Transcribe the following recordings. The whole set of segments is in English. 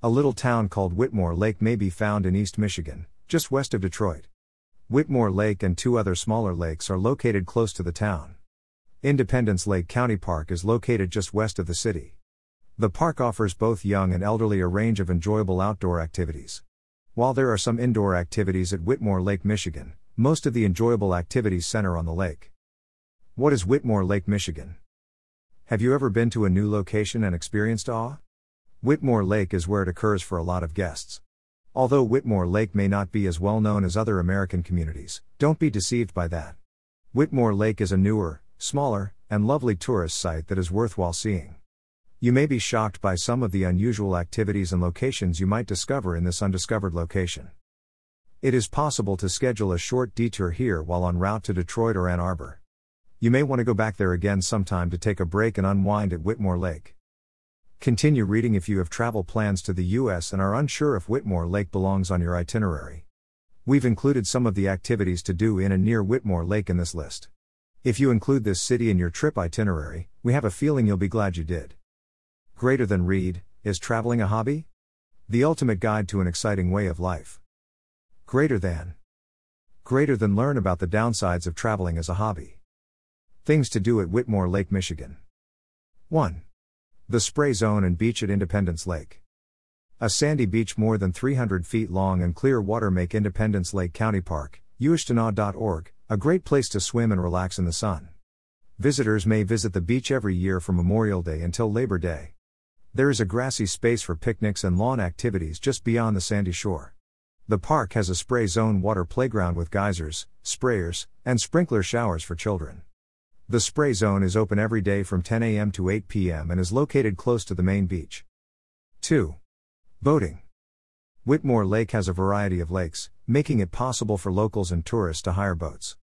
A little town called Whitmore Lake may be found in East Michigan, just west of Detroit. Whitmore Lake and two other smaller lakes are located close to the town. Independence Lake County Park is located just west of the city. The park offers both young and elderly a range of enjoyable outdoor activities. While there are some indoor activities at Whitmore Lake, Michigan, most of the enjoyable activities center on the lake. What is Whitmore Lake, Michigan? Have you ever been to a new location and experienced awe? Whitmore Lake is where it occurs for a lot of guests. Although Whitmore Lake may not be as well known as other American communities, don't be deceived by that. Whitmore Lake is a newer, smaller, and lovely tourist site that is worthwhile seeing. You may be shocked by some of the unusual activities and locations you might discover in this undiscovered location. It is possible to schedule a short detour here while en route to Detroit or Ann Arbor. You may want to go back there again sometime to take a break and unwind at Whitmore Lake. Continue reading if you have travel plans to the U.S. and are unsure if Whitmore Lake belongs on your itinerary. We've included some of the activities to do in and near Whitmore Lake in this list. If you include this city in your trip itinerary, we have a feeling you'll be glad you did. Greater than read, is traveling a hobby? The ultimate guide to an exciting way of life. Greater than. Greater than learn about the downsides of traveling as a hobby. Things to do at Whitmore Lake, Michigan. 1. The Spray Zone and Beach at Independence Lake. A sandy beach more than 300 feet long and clear water make Independence Lake County Park, washtenaw.org, a great place to swim and relax in the sun. Visitors may visit the beach every year from Memorial Day until Labor Day. There is a grassy space for picnics and lawn activities just beyond the sandy shore. The park has a spray zone water playground with geysers, sprayers, and sprinkler showers for children. The spray zone is open every day from 10 a.m. to 8 p.m. and is located close to the main beach. 2. Boating. Whitmore Lake has a variety of lakes, making it possible for locals and tourists to hire boats.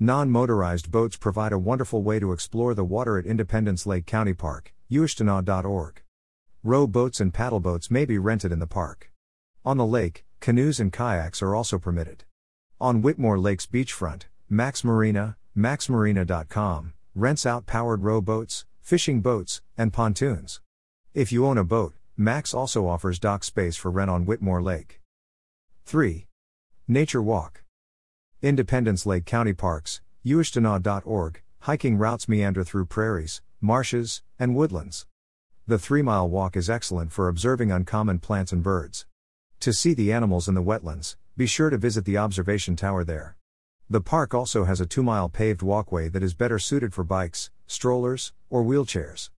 Non motorized boats provide a wonderful way to explore the water at Independence Lake County Park, washtenaw.org. Row boats and paddle boats may be rented in the park. On the lake, canoes and kayaks are also permitted. On Whitmore Lake's beachfront, Max Marina, maxmarina.com, rents out powered rowboats, fishing boats, and pontoons. If you own a boat, Max also offers dock space for rent on Whitmore Lake. 3. Nature Walk. Independence Lake County Parks, washtenaw.org, hiking routes meander through prairies, marshes, and woodlands. The three mile walk is excellent for observing uncommon plants and birds. To see the animals in the wetlands, be sure to visit the observation tower there. The park also has a 2 mile paved walkway that is better suited for bikes, strollers, or wheelchairs.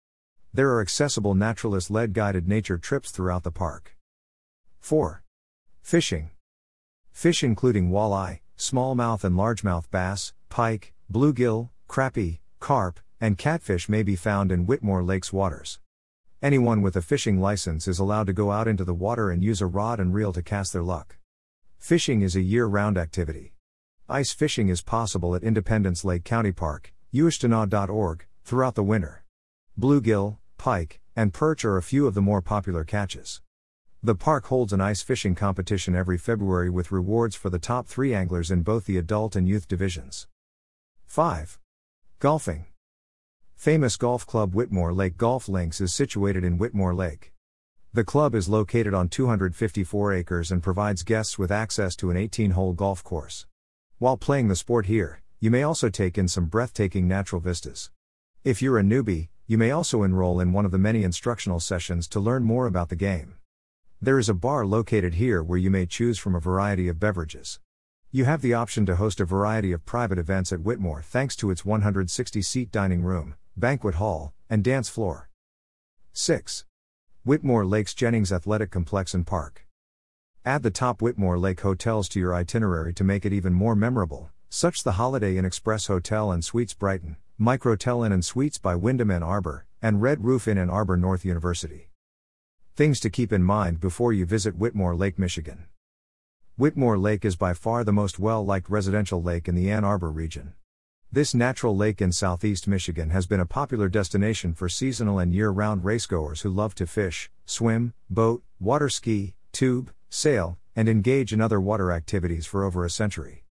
There are accessible naturalist led guided nature trips throughout the park. 4. Fishing. Fish including walleye, smallmouth and largemouth bass, pike, bluegill, crappie, carp, and catfish may be found in Whitmore Lake's waters. Anyone with a fishing license is allowed to go out into the water and use a rod and reel to cast their luck. Fishing is a year round activity. Ice fishing is possible at Independence Lake County Park, washtenaw.org, throughout the winter. Bluegill, pike, and perch are a few of the more popular catches. The park holds an ice fishing competition every February with rewards for the top three anglers in both the adult and youth divisions. 5. Golfing. Famous golf club Whitmore Lake Golf Links is situated in Whitmore Lake. The club is located on 254 acres and provides guests with access to an 18 hole golf course. While playing the sport here, you may also take in some breathtaking natural vistas. If you're a newbie, you may also enroll in one of the many instructional sessions to learn more about the game. There is a bar located here where you may choose from a variety of beverages. You have the option to host a variety of private events at Whitmore thanks to its 160 seat dining room, banquet hall, and dance floor. 6. Whitmore Lakes Jennings Athletic Complex and Park. Add the top Whitmore Lake hotels to your itinerary to make it even more memorable, such the Holiday Inn Express Hotel and Suites Brighton, Microtel Inn and Suites by Wyndham Ann Arbor, and Red Roof Inn Ann Arbor North University. Things to keep in mind before you visit Whitmore Lake, Michigan. Whitmore Lake is by far the most well liked residential lake in the Ann Arbor region. This natural lake in southeast Michigan has been a popular destination for seasonal and year round racegoers who love to fish, swim, boat, water ski, tube, sail, and engage in other water activities for over a century.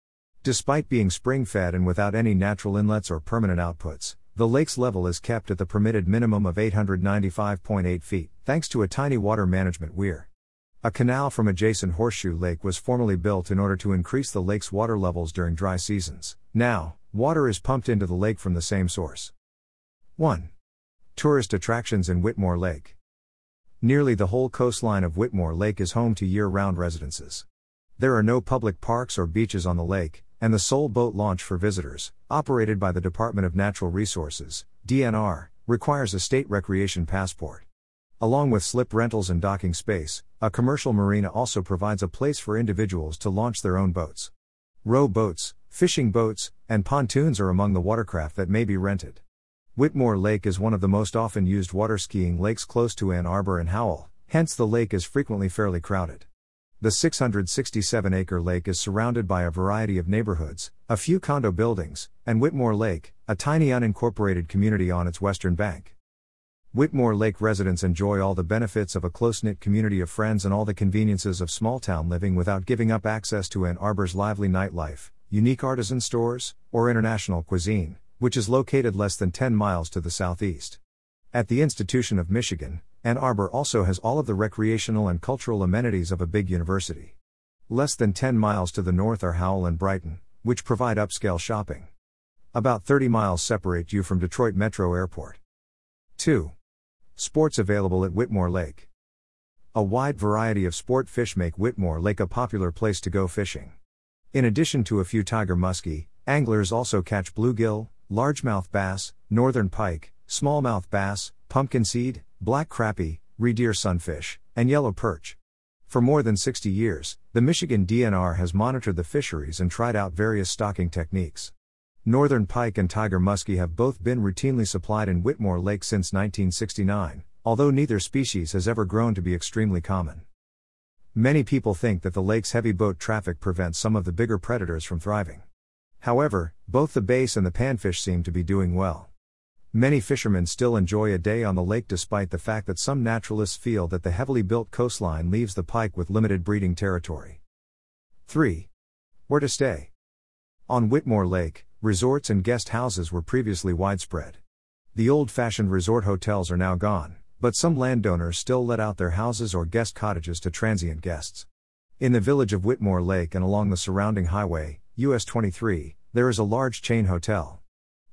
Despite being spring fed and without any natural inlets or permanent outputs, the lake's level is kept at the permitted minimum of 895.8 feet, thanks to a tiny water management weir. A canal from adjacent Horseshoe Lake was formerly built in order to increase the lake's water levels during dry seasons. Now, water is pumped into the lake from the same source. 1. Tourist attractions in Whitmore Lake. Nearly the whole coastline of Whitmore Lake is home to year round residences. There are no public parks or beaches on the lake, and the sole boat launch for visitors, operated by the Department of Natural Resources, DNR, requires a state recreation passport. Along with slip rentals and docking space, a commercial marina also provides a place for individuals to launch their own boats. Row boats, fishing boats, and pontoons are among the watercraft that may be rented. Whitmore Lake is one of the most often used water skiing lakes close to Ann Arbor and Howell, hence, the lake is frequently fairly crowded. The 667 acre lake is surrounded by a variety of neighborhoods, a few condo buildings, and Whitmore Lake, a tiny unincorporated community on its western bank. Whitmore Lake residents enjoy all the benefits of a close knit community of friends and all the conveniences of small town living without giving up access to Ann Arbor's lively nightlife, unique artisan stores, or international cuisine, which is located less than 10 miles to the southeast. At the Institution of Michigan, Ann Arbor also has all of the recreational and cultural amenities of a big university. Less than 10 miles to the north are Howell and Brighton, which provide upscale shopping. About 30 miles separate you from Detroit Metro Airport. 2. Sports available at Whitmore Lake. A wide variety of sport fish make Whitmore Lake a popular place to go fishing. In addition to a few tiger muskie, anglers also catch bluegill, largemouth bass, northern pike, smallmouth bass, pumpkin seed, black crappie, redear sunfish, and yellow perch. For more than 60 years, the Michigan DNR has monitored the fisheries and tried out various stocking techniques. Northern pike and tiger muskie have both been routinely supplied in Whitmore Lake since 1969, although neither species has ever grown to be extremely common. Many people think that the lake's heavy boat traffic prevents some of the bigger predators from thriving. However, both the bass and the panfish seem to be doing well. Many fishermen still enjoy a day on the lake despite the fact that some naturalists feel that the heavily built coastline leaves the pike with limited breeding territory. 3. Where to stay? On Whitmore Lake, resorts and guest houses were previously widespread. The old fashioned resort hotels are now gone, but some landowners still let out their houses or guest cottages to transient guests. In the village of Whitmore Lake and along the surrounding highway, US 23, there is a large chain hotel.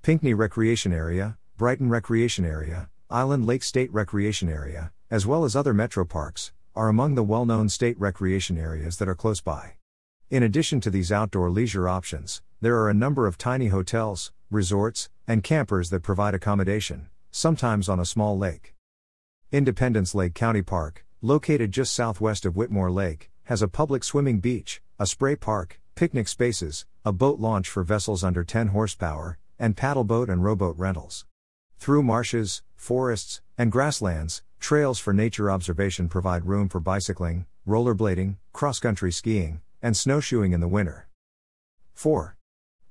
Pinckney Recreation Area, Brighton Recreation Area, Island Lake State Recreation Area, as well as other metro parks, are among the well known state recreation areas that are close by. In addition to these outdoor leisure options, there are a number of tiny hotels, resorts, and campers that provide accommodation, sometimes on a small lake. Independence Lake County Park, located just southwest of Whitmore Lake, has a public swimming beach, a spray park, picnic spaces, a boat launch for vessels under 10 horsepower, and paddleboat and rowboat rentals. Through marshes, forests, and grasslands, trails for nature observation provide room for bicycling, rollerblading, cross country skiing, and snowshoeing in the winter. 4.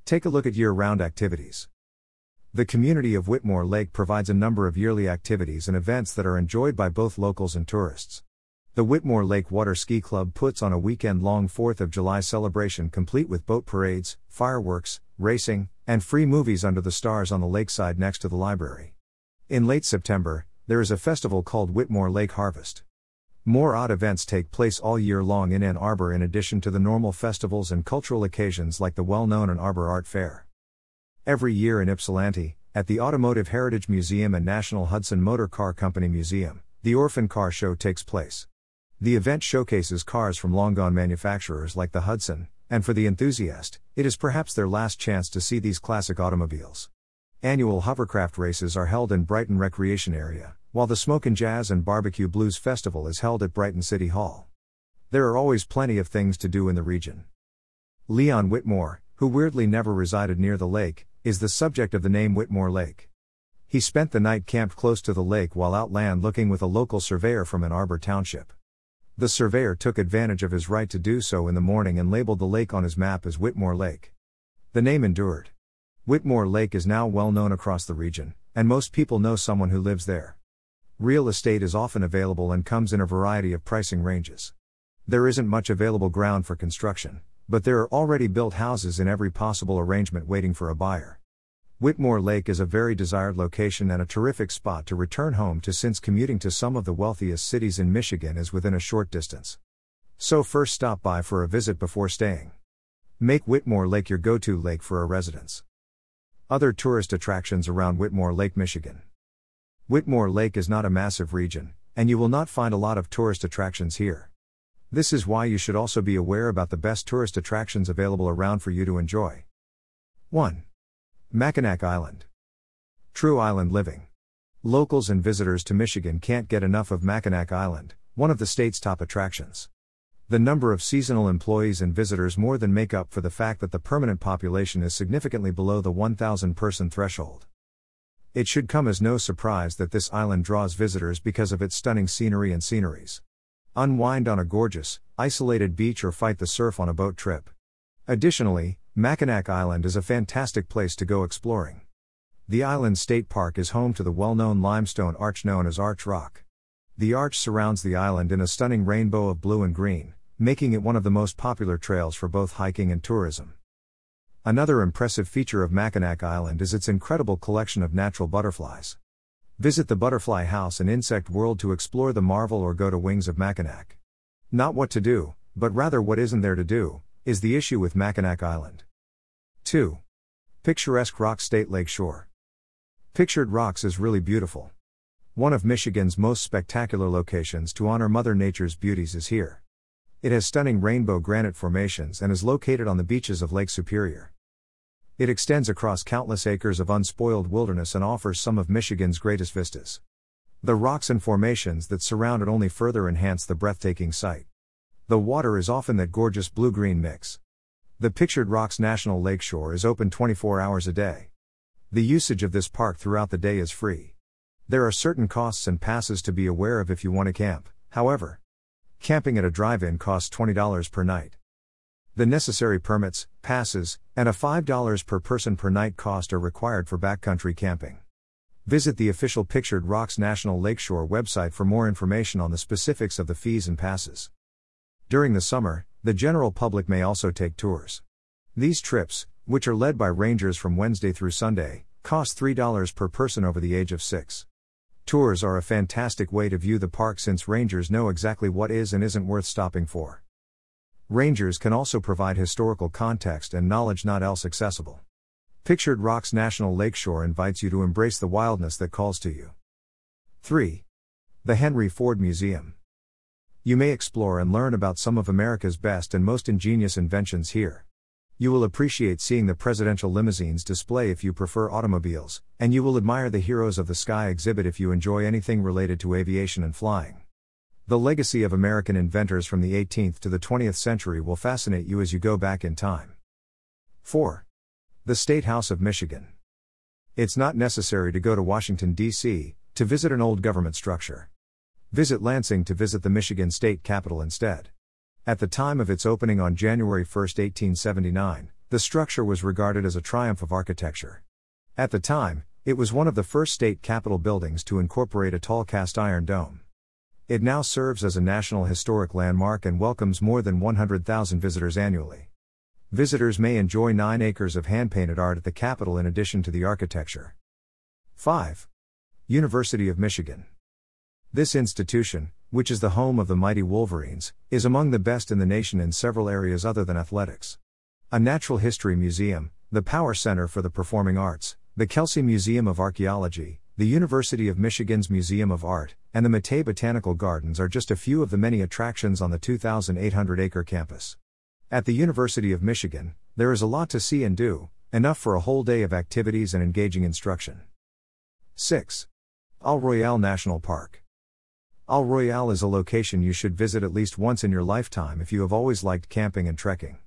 Take a look at year round activities. The community of Whitmore Lake provides a number of yearly activities and events that are enjoyed by both locals and tourists. The Whitmore Lake Water Ski Club puts on a weekend long 4th of July celebration complete with boat parades, fireworks, racing, and free movies under the stars on the lakeside next to the library. In late September, there is a festival called Whitmore Lake Harvest. More odd events take place all year long in Ann Arbor in addition to the normal festivals and cultural occasions like the well known Ann Arbor Art Fair. Every year in Ypsilanti, at the Automotive Heritage Museum and National Hudson Motor Car Company Museum, the Orphan Car Show takes place. The event showcases cars from long gone manufacturers like the Hudson, and for the enthusiast, it is perhaps their last chance to see these classic automobiles. Annual hovercraft races are held in Brighton Recreation Area, while the Smokin' Jazz and Barbecue Blues Festival is held at Brighton City Hall. There are always plenty of things to do in the region. Leon Whitmore, who weirdly never resided near the lake, is the subject of the name Whitmore Lake. He spent the night camped close to the lake while out land looking with a local surveyor from Ann Arbor Township. The surveyor took advantage of his right to do so in the morning and labeled the lake on his map as Whitmore Lake. The name endured. Whitmore Lake is now well known across the region, and most people know someone who lives there. Real estate is often available and comes in a variety of pricing ranges. There isn't much available ground for construction, but there are already built houses in every possible arrangement waiting for a buyer. Whitmore Lake is a very desired location and a terrific spot to return home to since commuting to some of the wealthiest cities in Michigan is within a short distance. So first stop by for a visit before staying. Make Whitmore Lake your go to lake for a residence. Other tourist attractions around Whitmore Lake, Michigan. Whitmore Lake is not a massive region, and you will not find a lot of tourist attractions here. This is why you should also be aware about the best tourist attractions available around for you to enjoy. 1. Mackinac Island. True island living. Locals and visitors to Michigan can't get enough of Mackinac Island, one of the state's top attractions. The number of seasonal employees and visitors more than make up for the fact that the permanent population is significantly below the 1,000 person threshold. It should come as no surprise that this island draws visitors because of its stunning scenery and sceneries. Unwind on a gorgeous, isolated beach or fight the surf on a boat trip. Additionally, Mackinac Island is a fantastic place to go exploring. The island state park is home to the well known limestone arch known as Arch Rock. The arch surrounds the island in a stunning rainbow of blue and green, making it one of the most popular trails for both hiking and tourism. Another impressive feature of Mackinac Island is its incredible collection of natural butterflies. Visit the Butterfly House and Insect World to explore the marvel or go to Wings of Mackinac. Not what to do, but rather what isn't there to do, is the issue with Mackinac Island. 2. Picturesque Rock State Lake Shore. Pictured Rocks is really beautiful. One of Michigan's most spectacular locations to honor Mother Nature's beauties is here. It has stunning rainbow granite formations and is located on the beaches of Lake Superior. It extends across countless acres of unspoiled wilderness and offers some of Michigan's greatest vistas. The rocks and formations that surround it only further enhance the breathtaking sight. The water is often that gorgeous blue green mix. The Pictured Rocks National Lakeshore is open 24 hours a day. The usage of this park throughout the day is free. There are certain costs and passes to be aware of if you want to camp, however. Camping at a drive in costs $20 per night. The necessary permits, passes, and a $5 per person per night cost are required for backcountry camping. Visit the official Pictured Rocks National Lakeshore website for more information on the specifics of the fees and passes. During the summer, the general public may also take tours. These trips, which are led by rangers from Wednesday through Sunday, cost $3 per person over the age of 6. Tours are a fantastic way to view the park since rangers know exactly what is and isn't worth stopping for. Rangers can also provide historical context and knowledge not else accessible. Pictured Rocks National Lakeshore invites you to embrace the wildness that calls to you. 3. The Henry Ford Museum. You may explore and learn about some of America's best and most ingenious inventions here. You will appreciate seeing the presidential limousines display if you prefer automobiles, and you will admire the Heroes of the Sky exhibit if you enjoy anything related to aviation and flying. The legacy of American inventors from the 18th to the 20th century will fascinate you as you go back in time. 4. The State House of Michigan. It's not necessary to go to Washington, D.C., to visit an old government structure. Visit Lansing to visit the Michigan State Capitol instead. At the time of its opening on January 1, 1879, the structure was regarded as a triumph of architecture. At the time, it was one of the first state capitol buildings to incorporate a tall cast iron dome. It now serves as a National Historic Landmark and welcomes more than 100,000 visitors annually. Visitors may enjoy 9 acres of hand painted art at the Capitol in addition to the architecture. 5. University of Michigan. This institution, which is the home of the mighty Wolverines, is among the best in the nation in several areas other than athletics. A natural history museum, the Power Center for the Performing Arts, the Kelsey Museum of Archaeology, the University of Michigan's Museum of Art, and the Matthaei Botanical Gardens are just a few of the many attractions on the 2,800 acre campus. At the University of Michigan, there is a lot to see and do, enough for a whole day of activities and engaging instruction. 6. Isle Royale National Park. Isle Royale is a location you should visit at least once in your lifetime if you have always liked camping and trekking.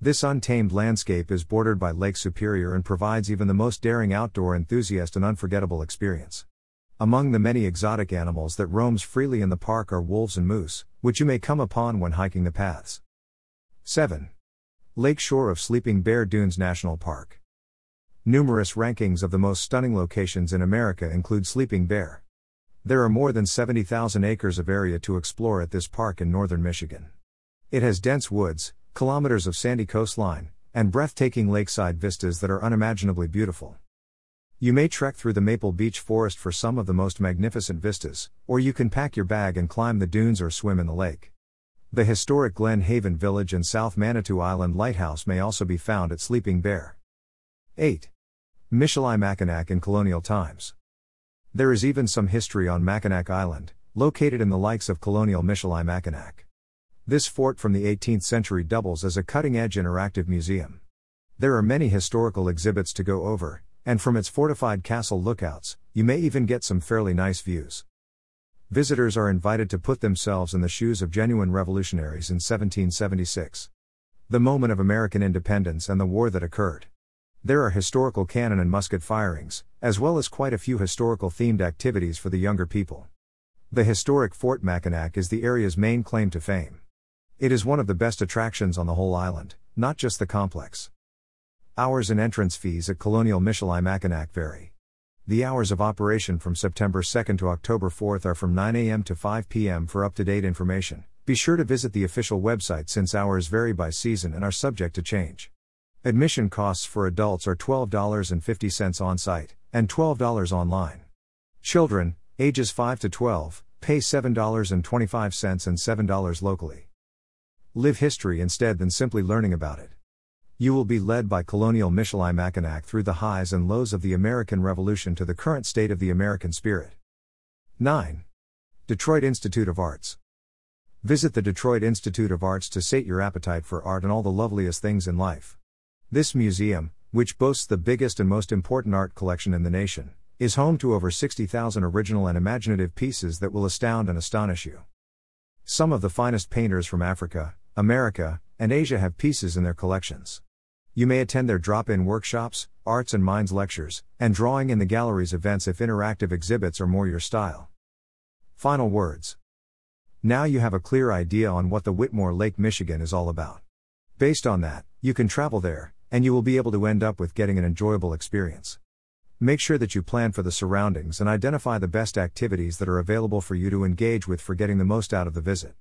This untamed landscape is bordered by Lake Superior and provides even the most daring outdoor enthusiast an unforgettable experience. Among the many exotic animals that roams freely in the park are wolves and moose, which you may come upon when hiking the paths. 7. Lake Shore of Sleeping Bear Dunes National Park. Numerous rankings of the most stunning locations in America include Sleeping Bear. There are more than 70,000 acres of area to explore at this park in northern Michigan. It has dense woods, kilometers of sandy coastline, and breathtaking lakeside vistas that are unimaginably beautiful. You may trek through the Maple Beech Forest for some of the most magnificent vistas, or you can pack your bag and climb the dunes or swim in the lake. The historic Glen Haven Village and South Manitou Island Lighthouse may also be found at Sleeping Bear. 8. Michilimackinac in colonial times. There is even some history on Mackinac Island, located in the likes of colonial Michilimackinac. This fort from the 18th century doubles as a cutting edge interactive museum. There are many historical exhibits to go over, and from its fortified castle lookouts, you may even get some fairly nice views. Visitors are invited to put themselves in the shoes of genuine revolutionaries in 1776. The moment of American independence and the war that occurred. There are historical cannon and musket firings, as well as quite a few historical themed activities for the younger people. The historic Fort Mackinac is the area's main claim to fame. It is one of the best attractions on the whole island, not just the complex. Hours and entrance fees at Colonial Michilimackinac vary. The hours of operation from September 2 to October 4 are from 9 a.m. to 5 p.m. For up to date information, be sure to visit the official website since hours vary by season and are subject to change. Admission costs for adults are $12.50 on site and $12 online. Children, ages 5 to 12, pay $7.25 and $7 locally. Live history instead than simply learning about it. You will be led by Colonial Michilimackinac through the highs and lows of the American Revolution to the current state of the American spirit. 9. Detroit Institute of Arts. Visit the Detroit Institute of Arts to sate your appetite for art and all the loveliest things in life. This museum, which boasts the biggest and most important art collection in the nation, is home to over 60,000 original and imaginative pieces that will astound and astonish you. Some of the finest painters from Africa, America, and Asia have pieces in their collections. You may attend their drop in workshops, arts and minds lectures, and drawing in the galleries events if interactive exhibits are more your style. Final words. Now you have a clear idea on what the Whitmore Lake, Michigan is all about. Based on that, you can travel there, and you will be able to end up with getting an enjoyable experience. Make sure that you plan for the surroundings and identify the best activities that are available for you to engage with for getting the most out of the visit.